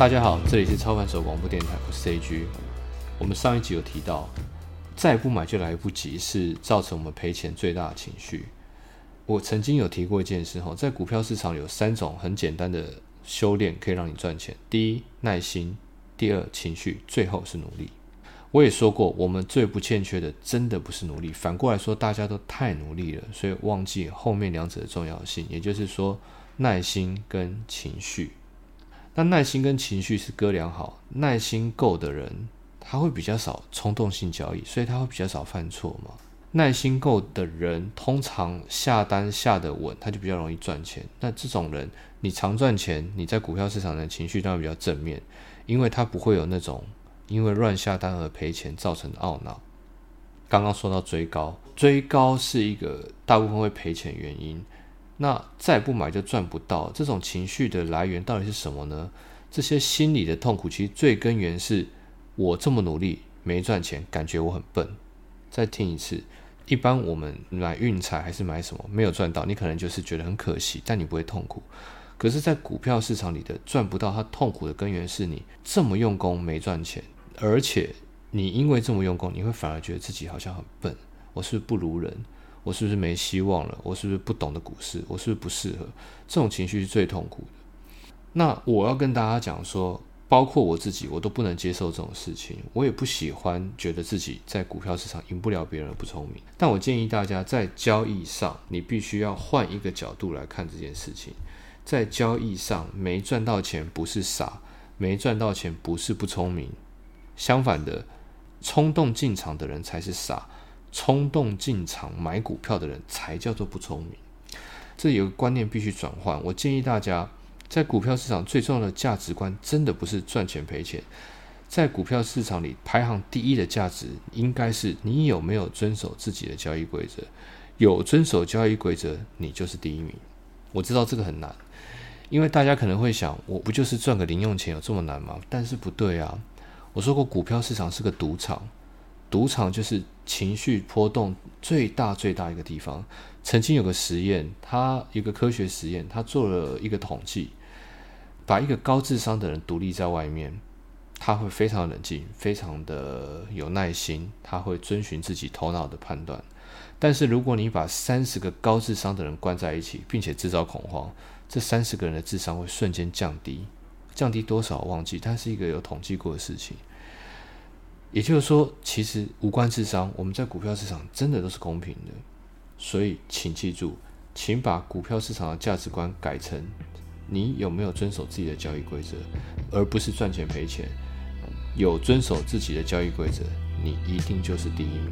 大家好，这里是超凡手广播电台，我是 CG。我们上一集有提到，再不买就来不及，是造成我们赔钱最大的情绪。我曾经有提过一件事哈，在股票市场有三种很简单的修炼可以让你赚钱：第一，耐心；第二，情绪；最后是努力。我也说过，我们最不欠缺的，真的不是努力。反过来说，大家都太努力了，所以忘记后面两者的重要性。也就是说，耐心跟情绪。那耐心跟情绪是哥俩好，耐心够的人，他会比较少冲动性交易，所以他会比较少犯错嘛。耐心够的人，通常下单下得稳，他就比较容易赚钱。那这种人，你常赚钱，你在股票市场的情绪当然比较正面，因为他不会有那种。因为乱下单而赔钱造成的懊恼。刚刚说到追高，追高是一个大部分会赔钱原因。那再不买就赚不到，这种情绪的来源到底是什么呢？这些心理的痛苦，其实最根源是我这么努力没赚钱，感觉我很笨。再听一次，一般我们买运彩还是买什么没有赚到，你可能就是觉得很可惜，但你不会痛苦。可是，在股票市场里的赚不到，它痛苦的根源是你这么用功没赚钱。而且你因为这么用功，你会反而觉得自己好像很笨。我是不是不如人？我是不是没希望了？我是不是不懂得股市？我是不是不适合？这种情绪是最痛苦的。那我要跟大家讲说，包括我自己，我都不能接受这种事情。我也不喜欢觉得自己在股票市场赢不了别人不聪明。但我建议大家在交易上，你必须要换一个角度来看这件事情。在交易上，没赚到钱不是傻，没赚到钱不是不聪明。相反的，冲动进场的人才是傻，冲动进场买股票的人才叫做不聪明。这有个观念必须转换。我建议大家，在股票市场最重要的价值观，真的不是赚钱赔钱。在股票市场里排行第一的价值，应该是你有没有遵守自己的交易规则。有遵守交易规则，你就是第一名。我知道这个很难，因为大家可能会想，我不就是赚个零用钱，有这么难吗？但是不对啊。我说过，股票市场是个赌场，赌场就是情绪波动最大最大一个地方。曾经有个实验，他一个科学实验，他做了一个统计，把一个高智商的人独立在外面，他会非常冷静，非常的有耐心，他会遵循自己头脑的判断。但是如果你把三十个高智商的人关在一起，并且制造恐慌，这三十个人的智商会瞬间降低。降低多少忘记，它是一个有统计过的事情。也就是说，其实无关智商，我们在股票市场真的都是公平的。所以，请记住，请把股票市场的价值观改成：你有没有遵守自己的交易规则，而不是赚钱赔钱。有遵守自己的交易规则，你一定就是第一名。